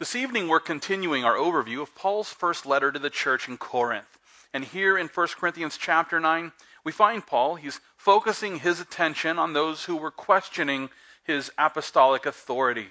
This evening, we're continuing our overview of Paul's first letter to the church in Corinth. And here in 1 Corinthians chapter 9, we find Paul, he's focusing his attention on those who were questioning his apostolic authority.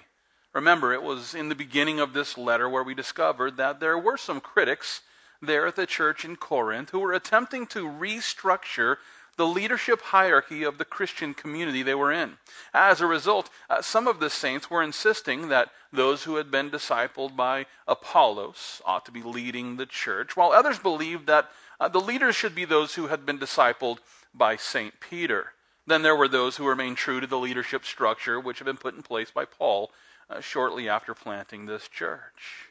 Remember, it was in the beginning of this letter where we discovered that there were some critics there at the church in Corinth who were attempting to restructure the leadership hierarchy of the Christian community they were in. As a result, uh, some of the saints were insisting that those who had been discipled by Apollos ought to be leading the church, while others believed that uh, the leaders should be those who had been discipled by St. Peter. Then there were those who remained true to the leadership structure which had been put in place by Paul uh, shortly after planting this church.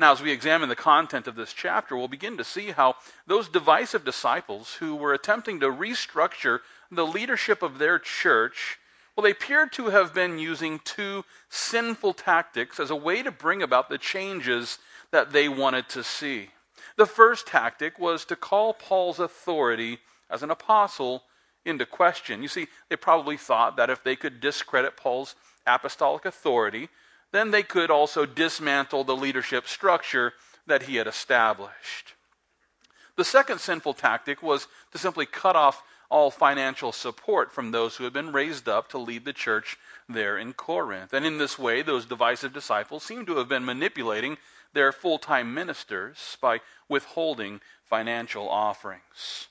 Now, as we examine the content of this chapter, we'll begin to see how those divisive disciples who were attempting to restructure the leadership of their church, well, they appeared to have been using two sinful tactics as a way to bring about the changes that they wanted to see. The first tactic was to call Paul's authority as an apostle into question. You see, they probably thought that if they could discredit Paul's apostolic authority, then they could also dismantle the leadership structure that he had established. The second sinful tactic was to simply cut off all financial support from those who had been raised up to lead the church there in Corinth. And in this way, those divisive disciples seem to have been manipulating their full time ministers by withholding financial offerings.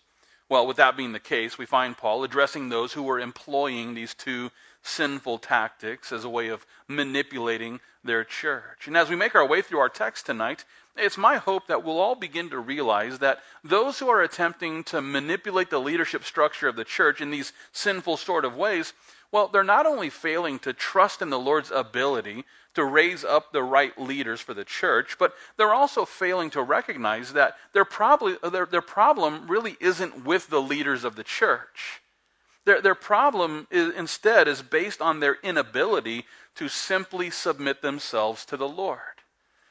Well, with that being the case, we find Paul addressing those who were employing these two sinful tactics as a way of manipulating their church. And as we make our way through our text tonight, it's my hope that we'll all begin to realize that those who are attempting to manipulate the leadership structure of the church in these sinful sort of ways, well, they're not only failing to trust in the Lord's ability to raise up the right leaders for the church, but they're also failing to recognize that their, their, their problem really isn't with the leaders of the church. Their, their problem is, instead is based on their inability to simply submit themselves to the Lord.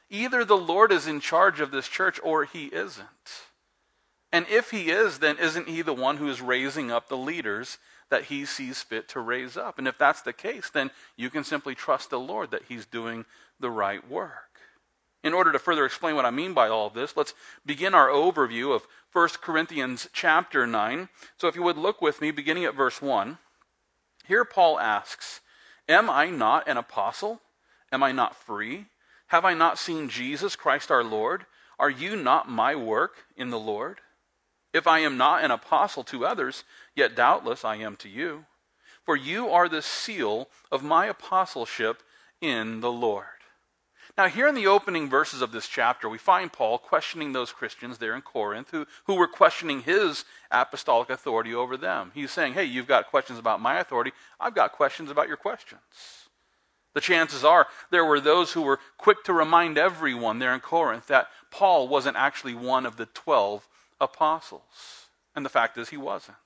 Either the Lord is in charge of this church or he isn't. And if he is, then isn't he the one who is raising up the leaders that he sees fit to raise up? And if that's the case, then you can simply trust the Lord that he's doing the right work. In order to further explain what I mean by all of this, let's begin our overview of 1 Corinthians chapter 9. So if you would look with me, beginning at verse 1, here Paul asks, Am I not an apostle? Am I not free? Have I not seen Jesus Christ our Lord? Are you not my work in the Lord? If I am not an apostle to others, yet doubtless I am to you. For you are the seal of my apostleship in the Lord. Now, here in the opening verses of this chapter, we find Paul questioning those Christians there in Corinth who, who were questioning his apostolic authority over them. He's saying, Hey, you've got questions about my authority. I've got questions about your questions. The chances are there were those who were quick to remind everyone there in Corinth that Paul wasn't actually one of the 12 apostles. And the fact is, he wasn't.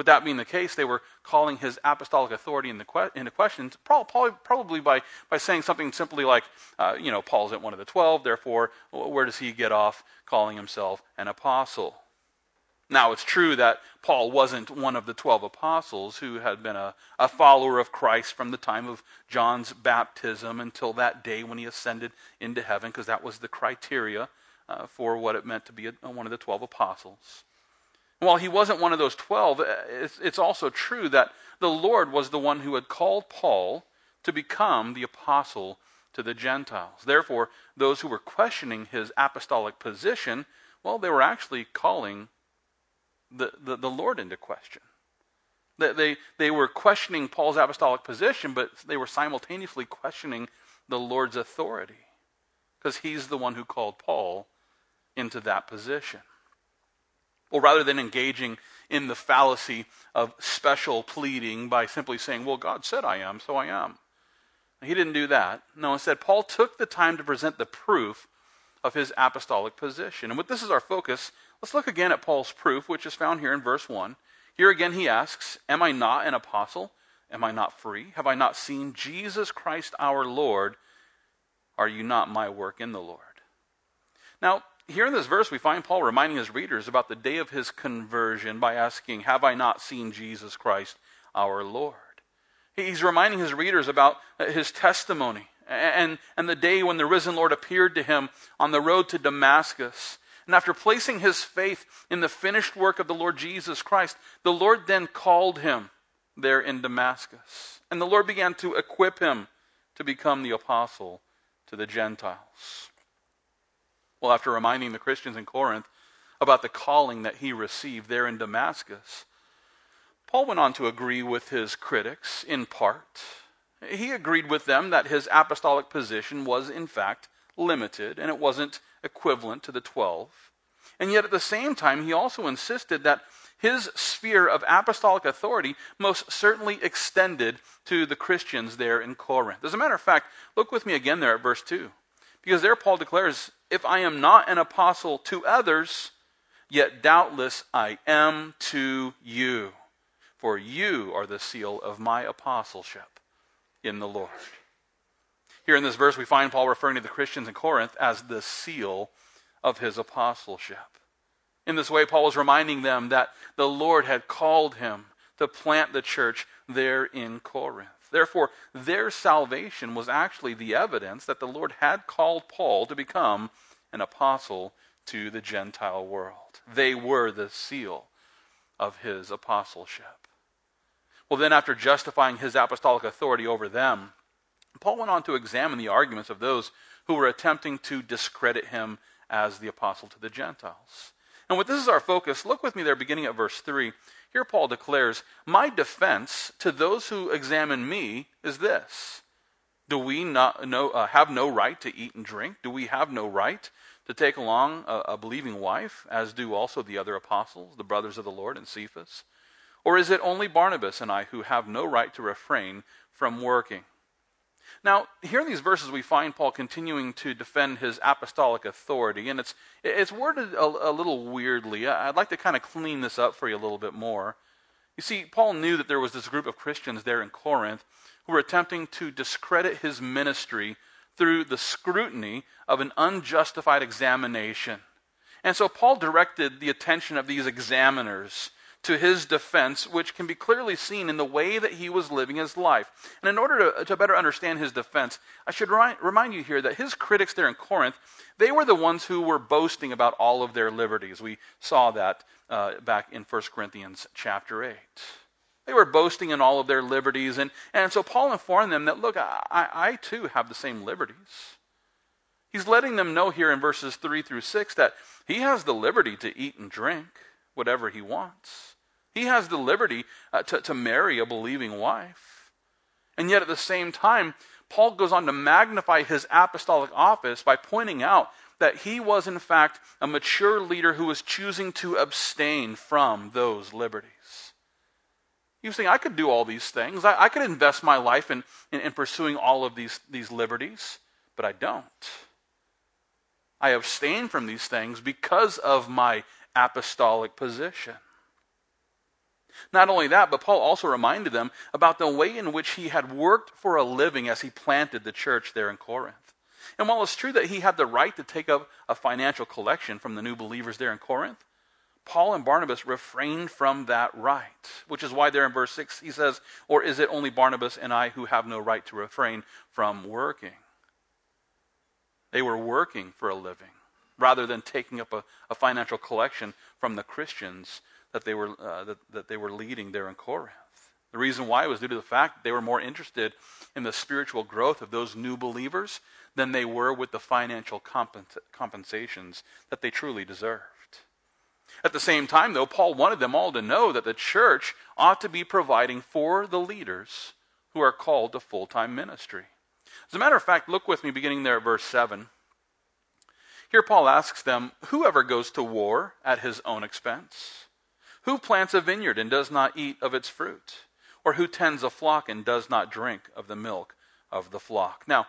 With that being the case, they were calling his apostolic authority into, que- into question, probably by, by saying something simply like, uh, you know, Paul isn't one of the twelve, therefore, where does he get off calling himself an apostle? Now, it's true that Paul wasn't one of the 12 apostles who had been a, a, follower of Christ from the time of John's baptism until that day when he ascended into heaven, because that was the criteria uh, for what it meant to be a, one of the 12 apostles. While he wasn't one of those 12, uh, it's, it's also true that the Lord was the one who had called Paul to become the apostle to the Gentiles. Therefore, those who were questioning his apostolic position, well, they were actually calling the, the, the Lord into question. They, they, they were questioning Paul's apostolic position, but they were simultaneously questioning the Lord's authority because he's the one who called Paul into that position. Well, rather than engaging in the fallacy of special pleading by simply saying, Well, God said I am, so I am. He didn't do that. No, instead, Paul took the time to present the proof of his apostolic position. And with this as our focus, let's look again at Paul's proof, which is found here in verse 1. Here again he asks, Am I not an apostle? Am I not free? Have I not seen Jesus Christ our Lord? Are you not my work in the Lord? Now, here in this verse, we find Paul reminding his readers about the day of his conversion by asking, Have I not seen Jesus Christ our Lord? He's reminding his readers about uh, his testimony and, and the day when the risen Lord appeared to him on the road to Damascus. And after placing his faith in the finished work of the Lord Jesus Christ, the Lord then called him there in Damascus. And the Lord began to equip him to become the apostle to the Gentiles. Well, after reminding the Christians in Corinth about the calling that he received there in Damascus, Paul went on to agree with his critics in part. He agreed with them that his apostolic position was, in fact, limited and it wasn't equivalent to the twelve. And yet, at the same time, he also insisted that his sphere of apostolic authority most certainly extended to the Christians there in Corinth. As a matter of fact, look with me again there at verse 2. Because there Paul declares, If I am not an apostle to others, yet doubtless I am to you for you are the seal of my apostleship in the Lord. Here in this verse, we find Paul referring to the Christians in Corinth as the seal of his apostleship. In this way, Paul was reminding them that the Lord had called him to plant the church there in Corinth. Therefore, their salvation was actually the evidence that the Lord had called Paul to become an apostle to the Gentile world. They were the seal of his apostleship. Well, then, after justifying his apostolic authority over them, Paul went on to examine the arguments of those who were attempting to discredit him as the apostle to the Gentiles. And with this as our focus, look with me there, beginning at verse 3. Here, Paul declares, My defense to those who examine me is this Do we not know, uh, have no right to eat and drink? Do we have no right to take along a, a believing wife, as do also the other apostles, the brothers of the Lord, and Cephas? Or is it only Barnabas and I who have no right to refrain from working? Now, here in these verses, we find Paul continuing to defend his apostolic authority, and it's, it's worded a, a little weirdly. I'd like to kind of clean this up for you a little bit more. You see, Paul knew that there was this group of Christians there in Corinth who were attempting to discredit his ministry through the scrutiny of an unjustified examination. And so Paul directed the attention of these examiners to his defense, which can be clearly seen in the way that he was living his life. And in order to, to better understand his defense, I should ri- remind you here that his critics there in Corinth, they were the ones who were boasting about all of their liberties. We saw that uh, back in 1 Corinthians chapter 8. They were boasting in all of their liberties. And, and so Paul informed them that, look, I, I too have the same liberties. He's letting them know here in verses 3 through 6 that he has the liberty to eat and drink whatever he wants. He has the liberty uh, to, to marry a believing wife. And yet, at the same time, Paul goes on to magnify his apostolic office by pointing out that he was, in fact, a mature leader who was choosing to abstain from those liberties. You think, I could do all these things. I, I could invest my life in, in, in pursuing all of these, these liberties, but I don't. I abstain from these things because of my apostolic position. Not only that, but Paul also reminded them about the way in which he had worked for a living as he planted the church there in Corinth. And while it's true that he had the right to take up a financial collection from the new believers there in Corinth, Paul and Barnabas refrained from that right, which is why there in verse 6 he says, Or is it only Barnabas and I who have no right to refrain from working? They were working for a living rather than taking up a, a financial collection from the Christians that they were, uh, that, that they were leading there in Corinth. The reason why was due to the fact that they were more interested in the spiritual growth of those new believers than they were with the financial compens- compensations that they truly deserved. At the same time, though, Paul wanted them all to know that the church ought to be providing for the leaders who are called to full time ministry. As a matter of fact, look with me beginning there at verse 7. Here, Paul asks them, Whoever goes to war at his own expense? Who plants a vineyard and does not eat of its fruit? Or who tends a flock and does not drink of the milk of the flock? Now,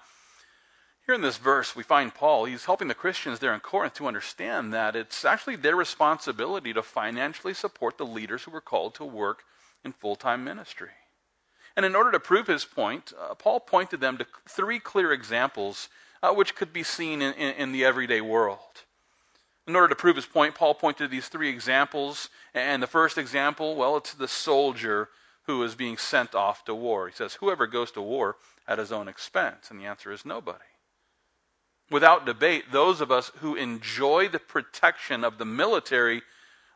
here in this verse, we find Paul, he's helping the Christians there in Corinth to understand that it's actually their responsibility to financially support the leaders who were called to work in full time ministry. And in order to prove his point, uh, Paul pointed them to three clear examples uh, which could be seen in, in, in the everyday world. In order to prove his point, Paul pointed to these three examples. And the first example, well, it's the soldier who is being sent off to war. He says, Whoever goes to war at his own expense? And the answer is nobody. Without debate, those of us who enjoy the protection of the military,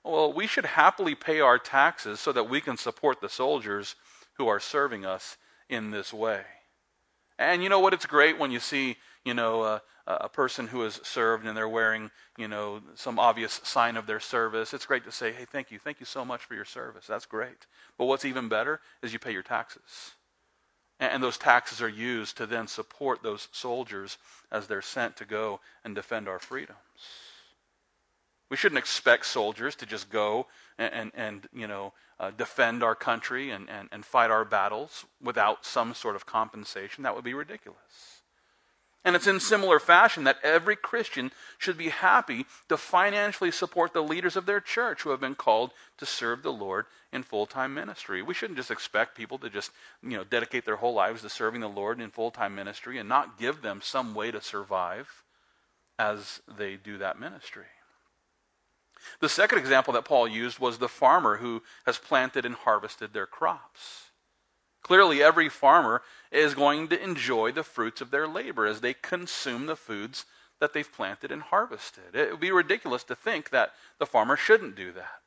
well, we should happily pay our taxes so that we can support the soldiers who are serving us in this way. And you know what? It's great when you see, you know, uh, a person who has served and they're wearing, you know, some obvious sign of their service. It's great to say, hey, thank you. Thank you so much for your service. That's great. But what's even better is you pay your taxes. And those taxes are used to then support those soldiers as they're sent to go and defend our freedoms. We shouldn't expect soldiers to just go and, and, and you know, uh, defend our country and, and, and fight our battles without some sort of compensation. That would be ridiculous. And it's in similar fashion that every Christian should be happy to financially support the leaders of their church who have been called to serve the Lord in full-time ministry. We shouldn't just expect people to just, you know, dedicate their whole lives to serving the Lord in full-time ministry and not give them some way to survive as they do that ministry. The second example that Paul used was the farmer who has planted and harvested their crops. Clearly, every farmer is going to enjoy the fruits of their labor as they consume the foods that they've planted and harvested. It would be ridiculous to think that the farmer shouldn't do that.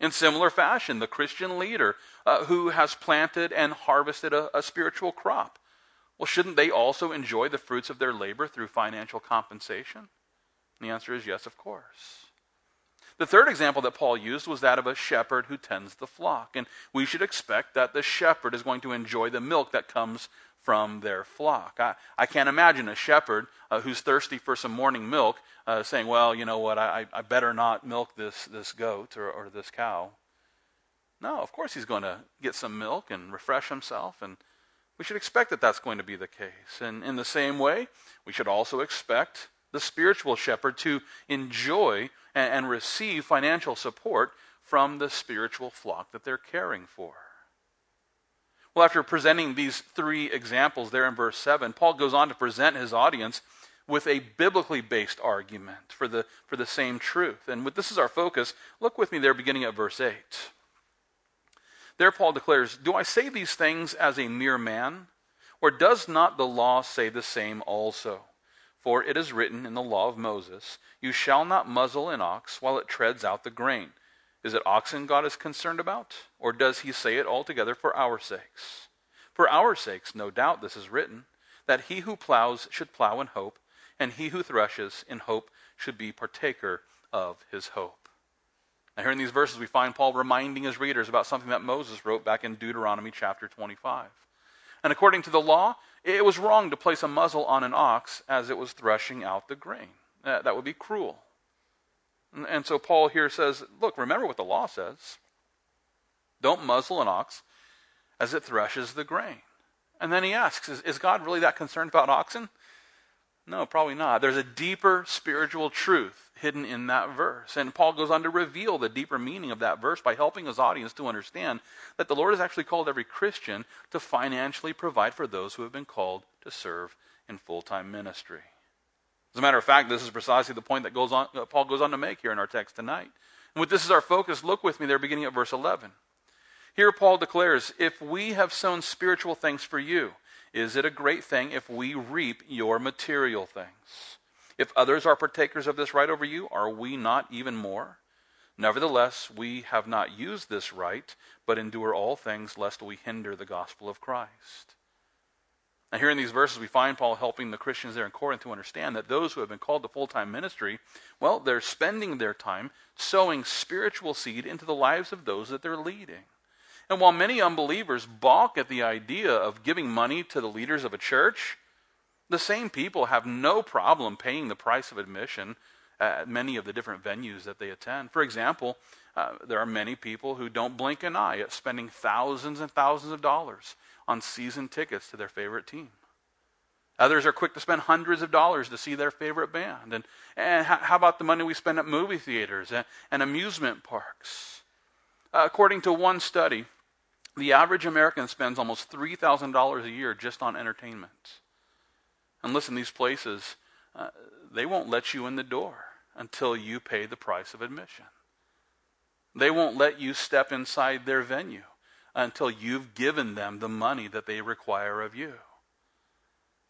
In similar fashion, the Christian leader uh, who has planted and harvested a, a spiritual crop, well, shouldn't they also enjoy the fruits of their labor through financial compensation? And the answer is yes, of course. The third example that Paul used was that of a shepherd who tends the flock. And we should expect that the shepherd is going to enjoy the milk that comes from their flock. I, I can't imagine a shepherd uh, who's thirsty for some morning milk uh, saying, Well, you know what, I, I better not milk this, this goat or, or this cow. No, of course he's going to get some milk and refresh himself. And we should expect that that's going to be the case. And in the same way, we should also expect the spiritual shepherd to enjoy and, and receive financial support from the spiritual flock that they're caring for. Well, after presenting these three examples there in verse 7, Paul goes on to present his audience with a biblically based argument for the, for the same truth. And with, this is our focus. Look with me there, beginning at verse 8. There, Paul declares, Do I say these things as a mere man? Or does not the law say the same also? For it is written in the law of Moses, You shall not muzzle an ox while it treads out the grain. Is it oxen God is concerned about? Or does he say it altogether for our sakes? For our sakes, no doubt, this is written, that he who plows should plow in hope, and he who threshes in hope should be partaker of his hope. Now, here in these verses, we find Paul reminding his readers about something that Moses wrote back in Deuteronomy chapter 25. And according to the law, it was wrong to place a muzzle on an ox as it was threshing out the grain. That would be cruel. And so Paul here says, look, remember what the law says. Don't muzzle an ox as it threshes the grain. And then he asks, is, God really that concerned about oxen? No, probably not. There's a deeper spiritual truth hidden in that verse. And Paul goes on to reveal the deeper meaning of that verse by helping his audience to understand that the Lord has actually called every Christian to financially provide for those who have been called to serve in full time ministry. As a matter of fact, this is precisely the point that goes on, Paul goes on to make here in our text tonight. And with this as our focus, look with me there, beginning at verse 11. Here, Paul declares, If we have sown spiritual things for you, is it a great thing if we reap your material things? If others are partakers of this right over you, are we not even more? Nevertheless, we have not used this right, but endure all things lest we hinder the gospel of Christ. Now, here in these verses, we find Paul helping the Christians there in Corinth to understand that those who have been called to full time ministry, well, they're spending their time sowing spiritual seed into the lives of those that they're leading. And while many unbelievers balk at the idea of giving money to the leaders of a church, the same people have no problem paying the price of admission at many of the different venues that they attend. For example, uh, there are many people who don't blink an eye at spending thousands and thousands of dollars on season tickets to their favorite team. Others are quick to spend hundreds of dollars to see their favorite band. And, and how about the money we spend at movie theaters and, and amusement parks? According to one study, the average American spends almost $3,000 a year just on entertainment. And listen, these places, uh, they won't let you in the door until you pay the price of admission. They won't let you step inside their venue until you've given them the money that they require of you.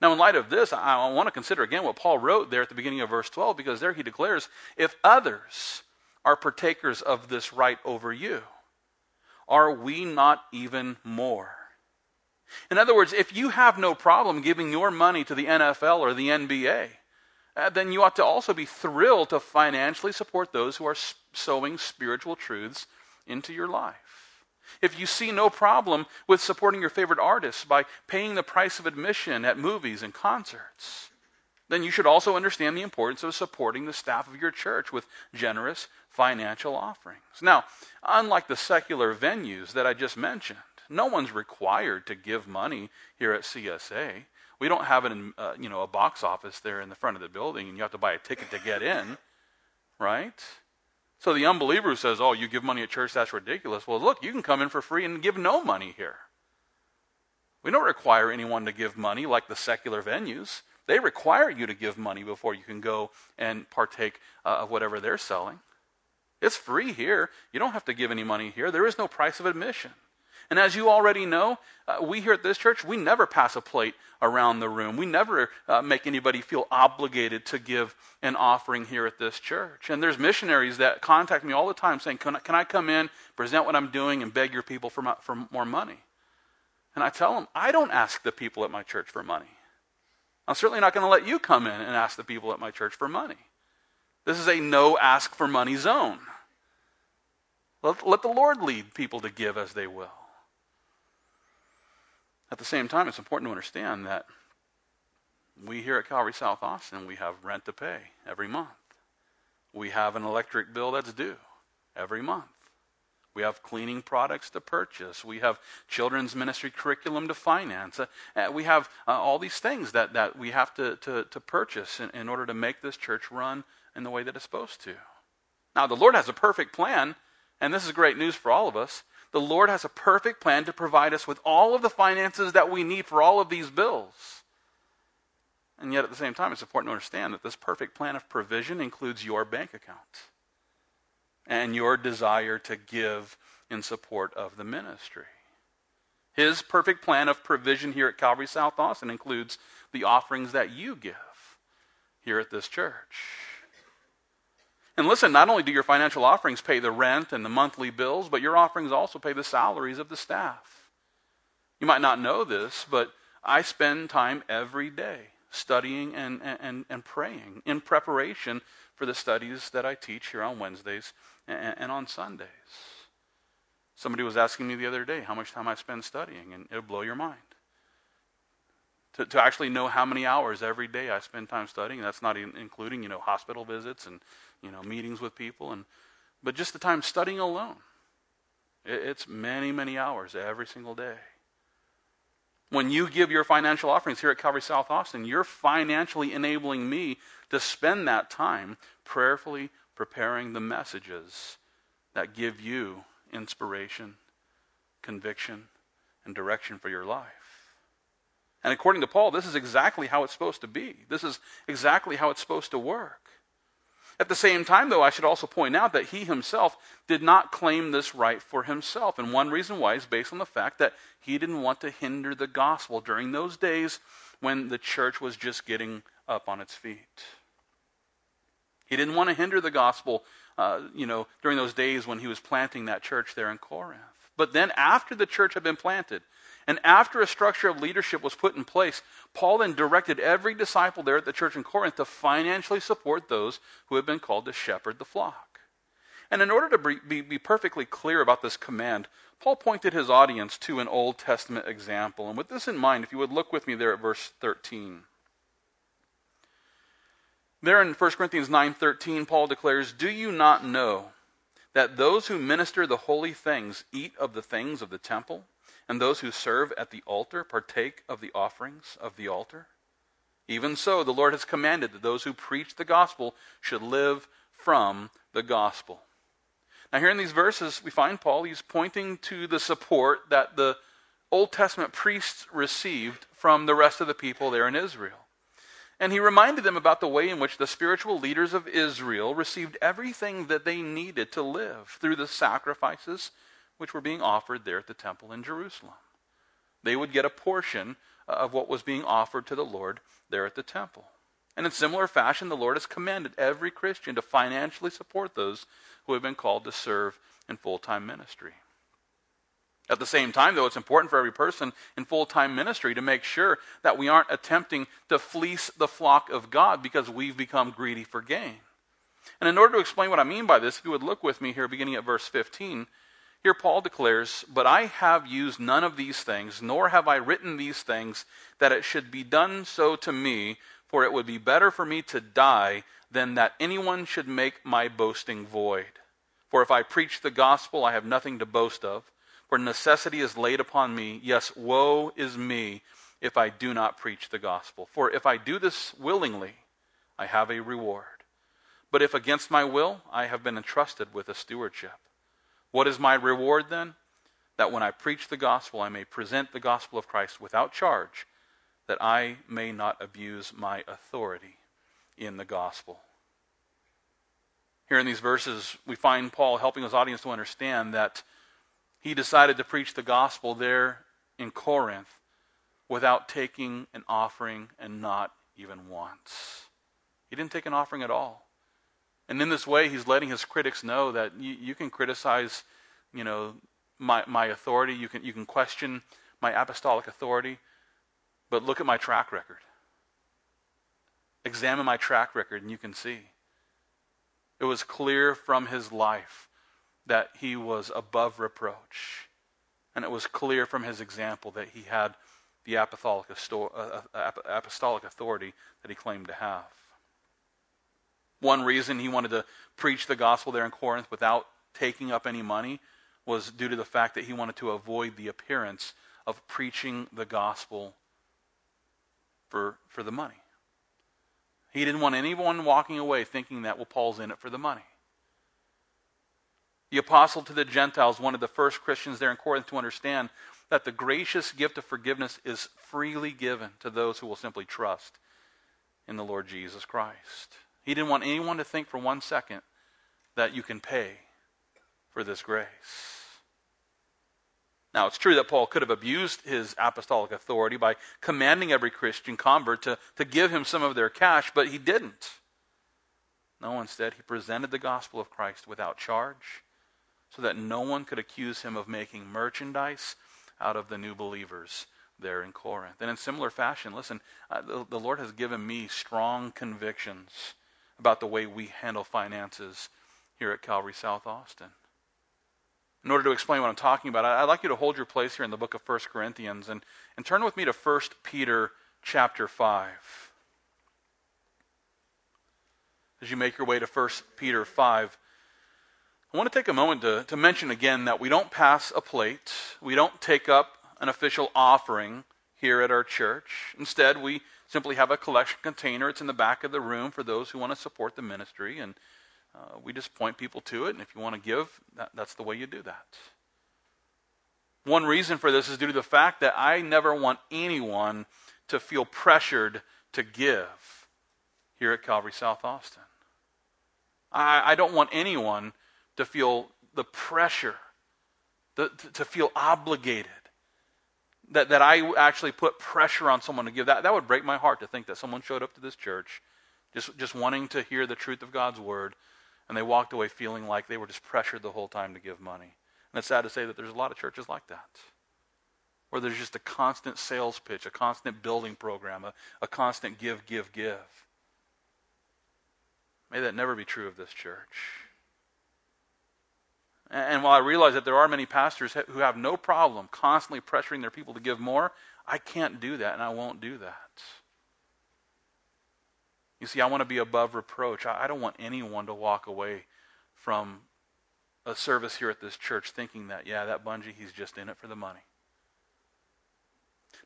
Now, in light of this, I want to consider again what Paul wrote there at the beginning of verse 12, because there he declares, If others are partakers of this right over you, are we not even more? In other words, if you have no problem giving your money to the NFL or the NBA, uh, then you ought to also be thrilled to financially support those who are sowing spiritual truths into your life. If you see no problem with supporting your favorite artists by paying the price of admission at movies and concerts, then you should also understand the importance of supporting the staff of your church with generous financial offerings. Now, unlike the secular venues that I just mentioned, no one's required to give money here at CSA. We don't have an, uh, you know, a box office there in the front of the building, and you have to buy a ticket to get in, right? So the unbeliever who says, "Oh, you give money at church, that's ridiculous." Well, look, you can come in for free and give no money here. We don't require anyone to give money like the secular venues. They require you to give money before you can go and partake uh, of whatever they're selling. It's free here. You don't have to give any money here. There is no price of admission. And as you already know, uh, we here at this church, we never pass a plate around the room. We never uh, make anybody feel obligated to give an offering here at this church. And there's missionaries that contact me all the time saying, Can I, can I come in, present what I'm doing, and beg your people for, my, for more money? And I tell them, I don't ask the people at my church for money. I'm certainly not going to let you come in and ask the people at my church for money. This is a no ask for money zone. Let, let the Lord lead people to give as they will. At the same time, it's important to understand that we here at Calvary South Austin, we have rent to pay every month. We have an electric bill that's due every month. We have cleaning products to purchase. We have children's ministry curriculum to finance. Uh, uh we have uh, all these things that, that we have to, to, to purchase in, in order to make this church run in the way that it's supposed to. Now, the Lord has a perfect plan, and this is great news for all of us the Lord has a perfect plan to provide us with all of the finances that we need for all of these bills. And yet, at the same time, it's important to understand that this perfect plan of provision includes your bank account and your desire to give in support of the ministry. His perfect plan of provision here at Calvary South Austin includes the offerings that you give here at this church. And listen, not only do your financial offerings pay the rent and the monthly bills, but your offerings also pay the salaries of the staff. You might not know this, but I spend time every day studying and, and, and praying in preparation for the studies that I teach here on Wednesdays and, and on Sundays. Somebody was asking me the other day how much time I spend studying, and it'll blow your mind. To, to actually know how many hours every day I spend time studying, that's not including, you know, hospital visits and you know, meetings with people, and but just the time studying alone. It's many, many hours every single day. When you give your financial offerings here at Calvary South Austin, you're financially enabling me to spend that time prayerfully preparing the messages that give you inspiration, conviction, and direction for your life. And according to Paul, this is exactly how it's supposed to be. This is exactly how it's supposed to work. At the same time, though, I should also point out that he himself did not claim this right for himself. And one reason why is based on the fact that he didn't want to hinder the gospel during those days when the church was just getting up on its feet. He didn't want to hinder the gospel, uh, you know, during those days when he was planting that church there in Corinth. But then, after the church had been planted, and after a structure of leadership was put in place, Paul then directed every disciple there at the church in Corinth to financially support those who had been called to shepherd the flock. And in order to be, be, perfectly clear about this command, Paul pointed his audience to an Old Testament example. And with this in mind, if you would look with me there at verse 13. There in 1 Corinthians 9:13 Paul declares, "Do you not know that those who minister the holy things eat of the things of the temple?" and those who serve at the altar partake of the offerings of the altar? Even so, the Lord has commanded that those who preach the gospel should live from the gospel. Now, here in these verses, we find Paul, he's pointing to the support that the Old Testament priests received from the rest of the people there in Israel. And he reminded them about the way in which the spiritual leaders of Israel received everything that they needed to live through the sacrifices which were being offered there at the temple in Jerusalem. They would get a portion of what was being offered to the Lord there at the temple. And in similar fashion, the Lord has commanded every Christian to financially support those who have been called to serve in full time ministry. At the same time, though, it's important for every person in full time ministry to make sure that we aren't attempting to fleece the flock of God because we've become greedy for gain. And in order to explain what I mean by this, if you would look with me here, beginning at verse 15, here Paul declares, But I have used none of these things, nor have I written these things, that it should be done so to me, for it would be better for me to die than that anyone should make my boasting void. For if I preach the gospel, I have nothing to boast of, for necessity is laid upon me. Yes, woe is me if I do not preach the gospel. For if I do this willingly, I have a reward. But if against my will, I have been entrusted with a stewardship. What is my reward then? That when I preach the gospel, I may present the gospel of Christ without charge, that I may not abuse my authority in the gospel. Here in these verses, we find Paul helping his audience to understand that he decided to preach the gospel there in Corinth without taking an offering and not even once. He didn't take an offering at all. And in this way, he's letting his critics know that you, you can criticize, you know, my, my authority. You can, you can question my apostolic authority. But look at my track record. Examine my track record, and you can see. It was clear from his life that he was above reproach. And it was clear from his example that he had the apostolic, uh, uh, apostolic authority that he claimed to have. One reason he wanted to preach the gospel there in Corinth without taking up any money was due to the fact that he wanted to avoid the appearance of preaching the gospel for, for the money. He didn't want anyone walking away thinking that, well, Paul's in it for the money. The apostle to the Gentiles one of the first Christians there in Corinth to understand that the gracious gift of forgiveness is freely given to those who will simply trust in the Lord Jesus Christ. He didn't want anyone to think for one second that you can pay for this grace. Now, it's true that Paul could have abused his apostolic authority by commanding every Christian convert to, to give him some of their cash, but he didn't. No, instead, he presented the gospel of Christ without charge so that no one could accuse him of making merchandise out of the new believers there in Corinth. And in similar fashion, listen, uh, the, the Lord has given me strong convictions about the way we handle finances here at Calvary South Austin. In order to explain what I'm talking about, I'd like you to hold your place here in the book of 1 Corinthians and, and turn with me to 1 Peter chapter 5. As you make your way to 1 Peter 5, I want to take a moment to, to mention again that we don't pass a plate, we don't take up an official offering here at our church. Instead, we simply have a collection container. It's in the back of the room for those who want to support the ministry. And uh, we just point people to it. And if you want to give, that, that's the way you do that. One reason for this is due to the fact that I never want anyone to feel pressured to give here at Calvary South Austin. I, I don't want anyone to feel the pressure, the, to, to feel obligated that, that I actually put pressure on someone to give. That, that would break my heart to think that someone showed up to this church just, just wanting to hear the truth of God's word, and they walked away feeling like they were just pressured the whole time to give money. And it's sad to say that there's a lot of churches like that, where there's just a constant sales pitch, a constant building program, a, a constant give, give, give. May that never be true of this church. And while I realize that there are many pastors who have no problem constantly pressuring their people to give more, I can't do that and I won't do that. You see, I want to be above reproach. I don't want anyone to walk away from a service here at this church thinking that, yeah, that Bunjee, he's just in it for the money.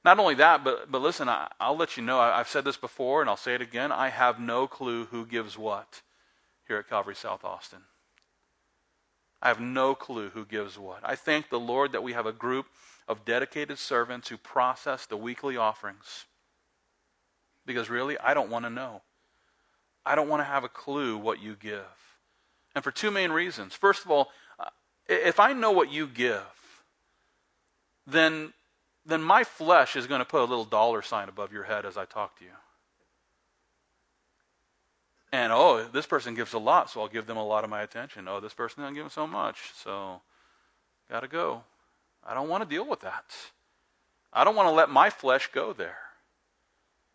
Not only that, but, but listen, I, will let you know, I, I've said this before and I'll say it again. I have no clue who gives what here at Calvary South Austin. I have no clue who gives what. I thank the Lord that we have a group of dedicated servants who process the weekly offerings. Because really, I don't want to know. I don't want to have a clue what you give. And for two main reasons. First of all, uh, If I know what you give, then, then my flesh is going to put a little dollar sign above your head as I talk to you. And oh, this person gives a lot, so I'll give them a lot of my attention. Oh, this person doesn't give so much, so got to go. I don't want to deal with that. I don't want to let my flesh go there.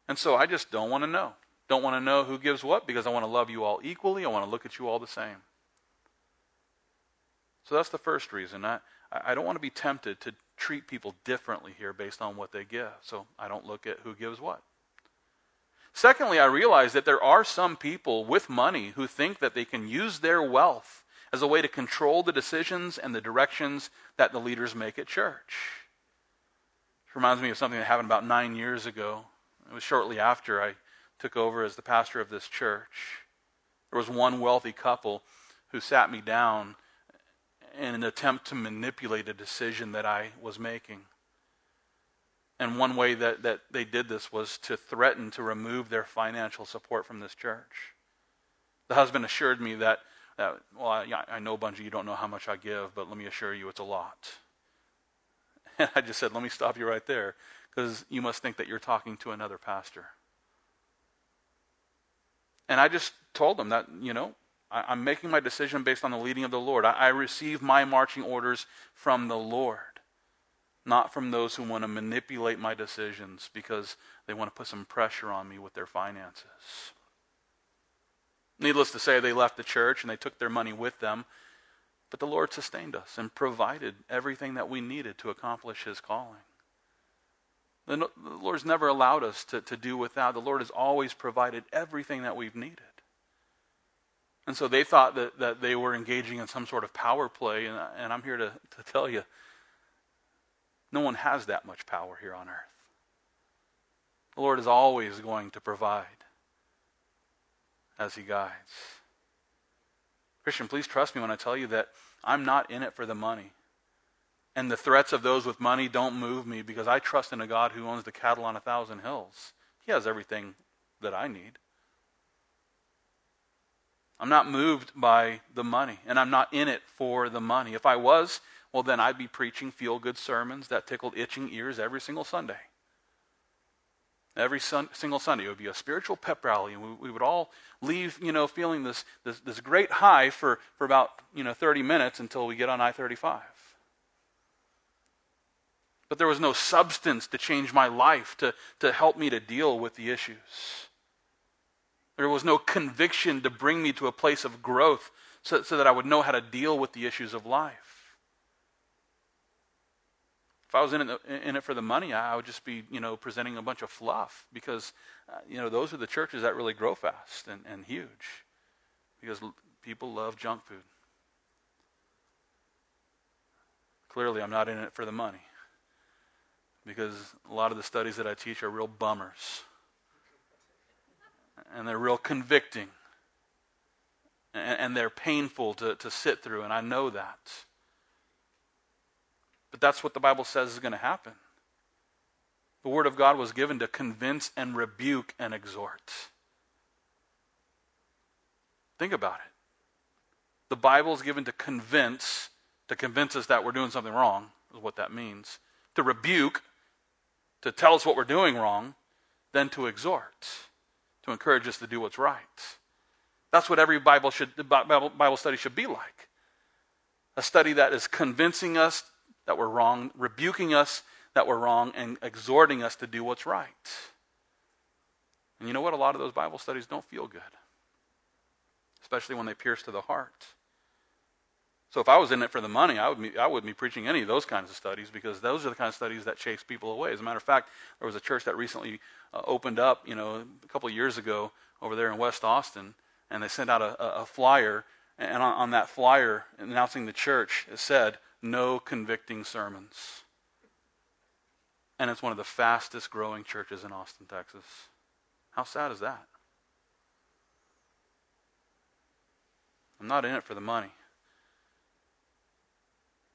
And so I just don't want to know. Don't want to know who gives what because I want to love you all equally. I want to look at you all the same. So that's the first reason. I, I don't want to be tempted to treat people differently here based on what they give. So I don't look at who gives what. Secondly, I realize that there are some people with money who think that they can use their wealth as a way to control the decisions and the directions that the leaders make at church. It reminds me of something that happened about nine years ago. It was shortly after I took over as the pastor of this church. There was one wealthy couple who sat me down in an attempt to manipulate a decision that I was making. And one way that, that they did this was to threaten to remove their financial support from this church. The husband assured me that, that well, I, I know, Bunjee, you don't know how much I give, but let me assure you it's a lot. And I just said, let me stop you right there, because you must think that you're talking to another pastor. And I just told them that, you know, I, am making my decision based on the leading of the Lord. I, I receive my marching orders from the Lord, not from those who want to manipulate my decisions because they want to put some pressure on me with their finances. Needless to say, they left the church and they took their money with them. But the Lord sustained us and provided everything that we needed to accomplish His calling. The, Lord's never allowed us to, to do without. The Lord has always provided everything that we've needed. And so they thought that, that they were engaging in some sort of power play, and, and I'm here to, to tell you no one has that much power here on earth. The Lord is always going to provide as He guides. Christian, please trust me when I tell you that I'm not in it for the money. And the threats of those with money don't move me because I trust in a God who owns the cattle on a thousand hills. He has everything that I need. I'm not moved by the money, and I'm not in it for the money. If I was, well, then I'd be preaching feel good sermons that tickled itching ears every single Sunday. Every sun, single Sunday, it would be a spiritual pep rally, and we, we would all leave, you know, feeling this, this, this great high for, for about, you know, 30 minutes until we get on I 35. But there was no substance to change my life, to, to help me to deal with the issues. There was no conviction to bring me to a place of growth so, so that I would know how to deal with the issues of life. If I was in it, in it for the money, I would just be, you know, presenting a bunch of fluff because, uh, you know, those are the churches that really grow fast and, and huge because people love junk food. Clearly, I'm not in it for the money because a lot of the studies that I teach are real bummers and they're real convicting. And, and they're painful to, to sit through, and I know that. But that's what the Bible says is going to happen. The Word of God was given to convince and rebuke and exhort. Think about it. The Bible is given to convince, to convince us that we're doing something wrong, is what that means. To rebuke, to tell us what we're doing wrong, then to exhort to encourage us to do what's right. That's what every Bible, should, Bible, study should be like a study that is convincing us that we're wrong, rebuking us that we're wrong, and exhorting us to do what's right. And you know what? A lot of those Bible studies don't feel good, especially when they pierce to the heart. So if I was in it for the money, I, would be, I wouldn't be preaching any of those kinds of studies because those are the kind of studies that chase people away. As a matter of fact, there was a church that recently uh, opened up, you know, a couple of years ago over there in West Austin, and they sent out a, a, a flyer, and on, on that flyer announcing the church, it said, "No convicting sermons." And it's one of the fastest growing churches in Austin, Texas. How sad is that? I'm not in it for the money.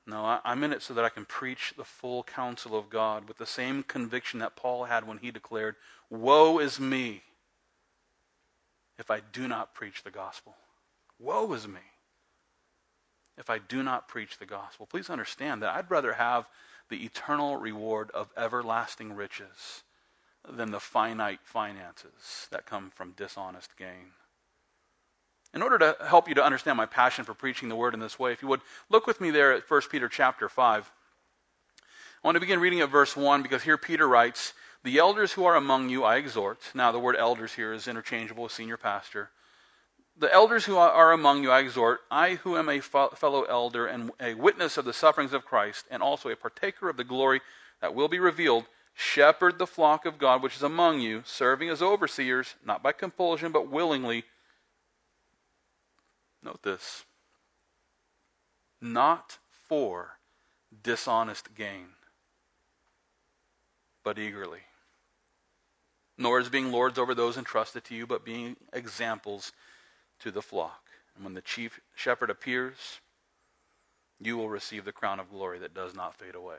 No, I'm in it so that I can preach the full counsel of God with the same conviction that Paul had when he declared, Woe is me if I do not preach the gospel. Woe is me. If I do not preach the gospel. Please understand that I'd rather have the eternal reward of everlasting riches than the finite finances that come from dishonest gain. In order to help you to understand my passion for preaching the word in this way, if you would look with me there at 1 Peter chapter 5. I want to begin reading at verse 1 because here Peter writes, The elders who are among you I exhort. Now, the word elders here is interchangeable with senior pastor. The elders who are among you I exhort, I who am a fellow elder and a witness of the sufferings of Christ, and also a partaker of the glory that will be revealed, shepherd the flock of God which is among you, serving as overseers, not by compulsion, but willingly. Note this not for dishonest gain, but eagerly. Nor as being lords over those entrusted to you, but being examples to the flock. And when the chief shepherd appears, you will receive the crown of glory that does not fade away.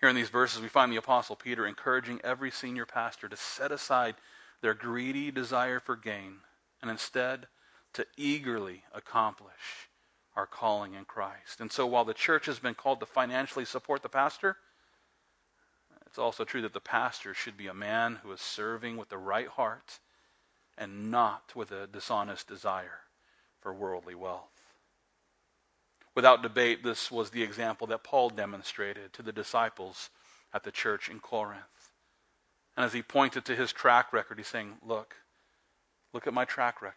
Here in these verses, we find the Apostle Peter encouraging every senior pastor to set aside their greedy desire for gain and instead to eagerly accomplish our calling in Christ. And so, while the church has been called to financially support the pastor, it's also true that the pastor should be a man who is serving with the right heart and not with a dishonest desire for worldly wealth. Without debate, this was the example that Paul demonstrated to the disciples at the church in Corinth. And as he pointed to his track record, he's saying, Look, look at my track record.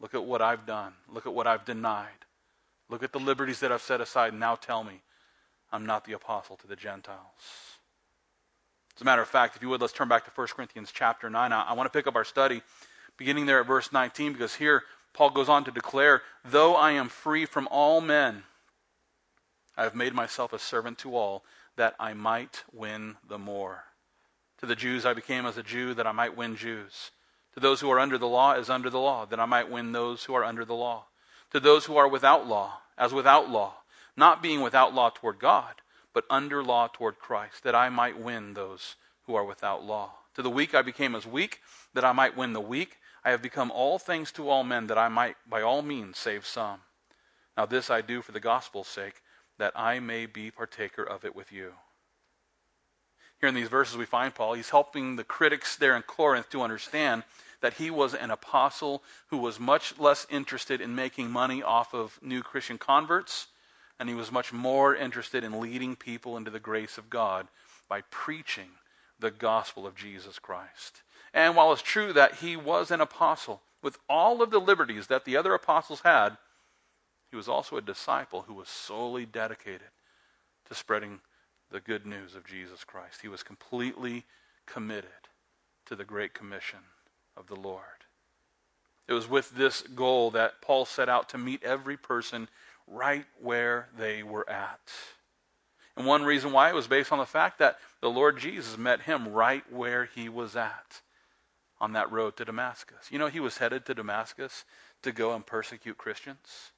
Look at what I've done. Look at what I've denied. Look at the liberties that I've set aside. Now tell me I'm not the apostle to the Gentiles. As a matter of fact, if you would, let's turn back to 1 Corinthians chapter 9. I, I want to pick up our study beginning there at verse 19 because here Paul goes on to declare, Though I am free from all men, I have made myself a servant to all, that I might win the more. To the Jews I became as a Jew, that I might win Jews. To those who are under the law, as under the law, that I might win those who are under the law. To those who are without law, as without law, not being without law toward God but under law toward Christ, that I might win those who are without law. To the weak I became as weak, that I might win the weak. I have become all things to all men, that I might by all means save some. Now this I do for the gospel's sake, that I may be partaker of it with you. Here in these verses, we find Paul, he's helping the critics there in Corinth to understand that he was an apostle who was much less interested in making money off of new Christian converts and he was much more interested in leading people into the grace of God by preaching the gospel of Jesus Christ. And while it's true that he was an apostle with all of the liberties that the other apostles had, he was also a disciple who was solely dedicated to spreading the good news of Jesus Christ. He was completely committed to the Great Commission of the Lord. It was with this goal that Paul set out to meet every person right where they were at. And one reason why it was based on the fact that the Lord Jesus met him right where he was at on that road to Damascus. You know, he was headed to Damascus to go and persecute Christians.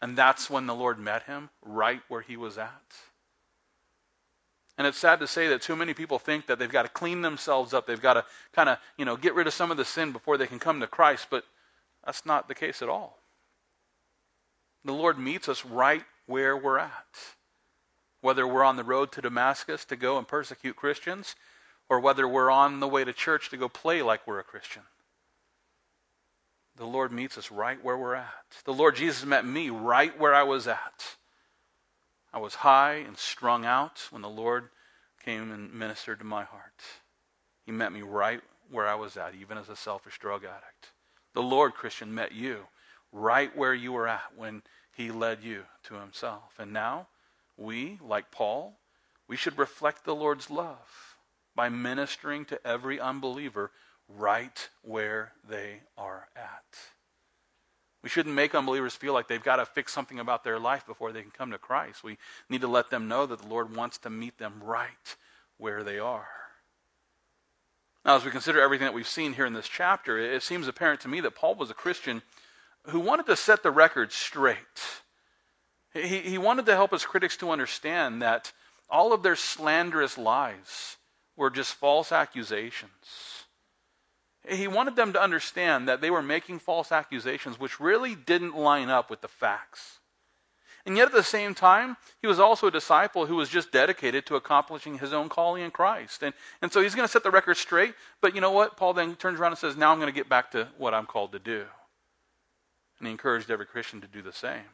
And that's when the Lord met him, right where he was at. And it's sad to say that too many people think that they've got to clean themselves up. They've got to kind of, you know, get rid of some of the sin before they can come to Christ. But that's not the case at all. The Lord meets us right where we're at. Whether we're on the road to Damascus to go and persecute Christians, or whether we're on the way to church to go play like we're a Christian. The Lord meets us right where we're at. The Lord Jesus met me right where I was at. I was high and strung out when the Lord came and ministered to my heart. He met me right where I was at, even as a selfish drug addict. The Lord, Christian, met you right where you were at when he led you to himself. And now, we, like Paul, we should reflect the Lord's love by ministering to every unbeliever right where they are at. We shouldn't make unbelievers feel like they've got to fix something about their life before they can come to Christ. We need to let them know that the Lord wants to meet them right where they are. Now, as we consider everything that we've seen here in this chapter, it seems apparent to me that Paul was a Christian who wanted to set the record straight. He, he wanted to help his critics to understand that all of their slanderous lies were just false accusations. He wanted them to understand that they were making false accusations which really didn't line up with the facts. And yet at the same time, he was also a disciple who was just dedicated to accomplishing his own calling in Christ. And, and so he's going to set the record straight. But you know what? Paul then turns around and says, Now I'm going to get back to what I'm called to do. And he encouraged every Christian to do the same.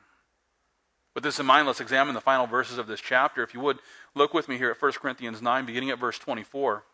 With this in mind, let's examine the final verses of this chapter. If you would, look with me here at 1 Corinthians 9, beginning at verse 24.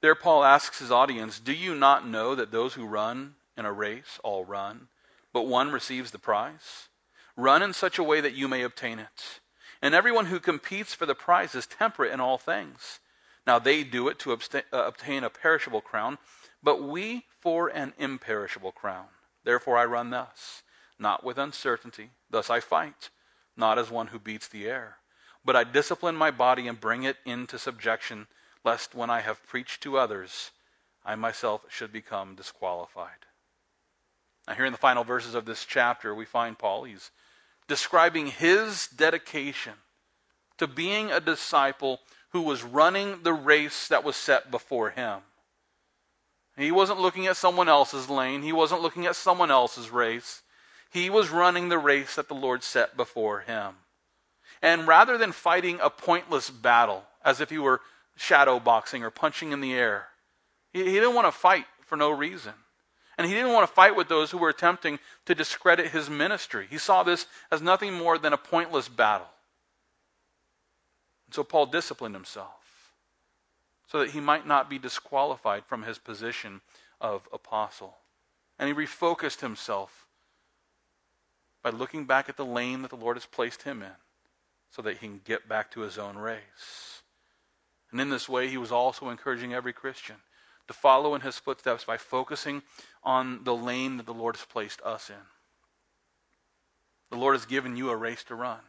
There, Paul asks his audience, Do you not know that those who run in a race all run, but one receives the prize? Run in such a way that you may obtain it. And everyone who competes for the prize is temperate in all things. Now they do it to uh, obtain a perishable crown, but we for an imperishable crown. Therefore I run thus, not with uncertainty. Thus I fight, not as one who beats the air. But I discipline my body and bring it into subjection, lest when I have preached to others, I myself should become disqualified. Now, here in the final verses of this chapter, we find Paul. He's describing his dedication to being a disciple who was running the race that was set before him. He wasn't looking at someone else's lane, he wasn't looking at someone else's race. He was running the race that the Lord set before him. And rather than fighting a pointless battle, as if he were shadow boxing or punching in the air, he, he didn't want to fight for no reason. And he didn't want to fight with those who were attempting to discredit his ministry. He saw this as nothing more than a pointless battle. And so Paul disciplined himself so that he might not be disqualified from his position of apostle. And he refocused himself by looking back at the lane that the Lord has placed him in so that he can get back to his own race. And in this way, he was also encouraging every Christian to follow in his footsteps by focusing on the lane that the Lord has placed us in. The Lord has given you a race to run.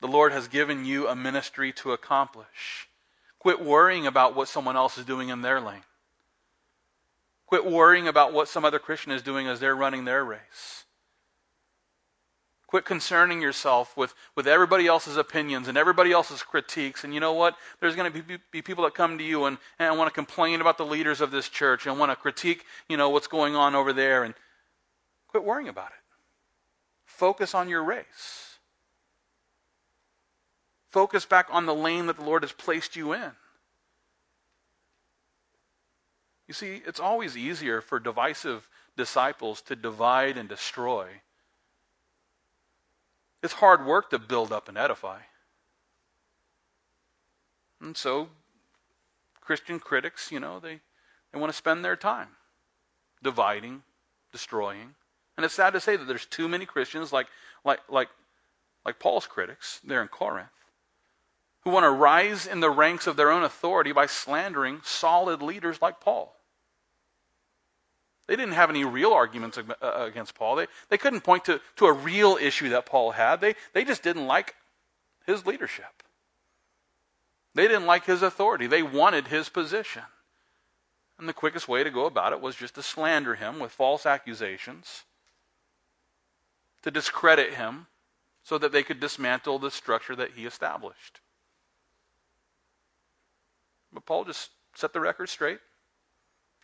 The Lord has given you a ministry to accomplish. Quit worrying about what someone else is doing in their lane. Quit worrying about what some other Christian is doing as they're running their race. Quit concerning yourself with, with everybody else's opinions and everybody else's critiques. And you know what? There's going to be, be people that come to you and, and want to complain about the leaders of this church and want to critique, you know, what's going on over there. And quit worrying about it. Focus on your race. Focus back on the lane that the Lord has placed you in. You see, it's always easier for divisive disciples to divide and destroy it's hard work to build up and edify. And so, Christian critics, you know, they, they want to spend their time dividing, destroying. And it's sad to say that there's too many Christians like, like, like, like Paul's critics there in Corinth who want to rise in the ranks of their own authority by slandering solid leaders like Paul. They didn't have any real arguments uh, against Paul. They, they couldn't point to, to a real issue that Paul had. They, they just didn't like his leadership. They didn't like his authority. They wanted his position. And the quickest way to go about it was just to slander him with false accusations, to discredit him, so that they could dismantle the structure that he established. But Paul just set the record straight.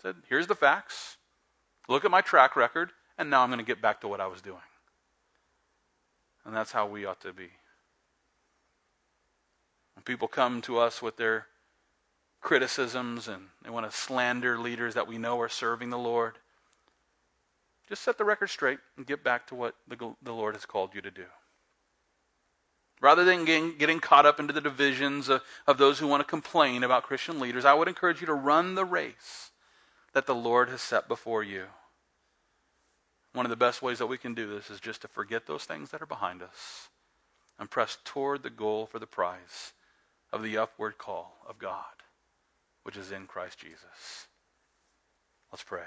Said, here's the facts. Look at my track record, and now I'm going to get back to what I was doing. And that's how we ought to be. When people come to us with their criticisms and they want to slander leaders that we know are serving the Lord, just set the record straight and get back to what the, the Lord has called you to do. Rather than getting, getting caught up into the divisions of, of those who want to complain about Christian leaders, I would encourage you to run the race that the Lord has set before you. One of the best ways that we can do this is just to forget those things that are behind us and press toward the goal for the prize of the upward call of God, which is in Christ Jesus. Let's pray.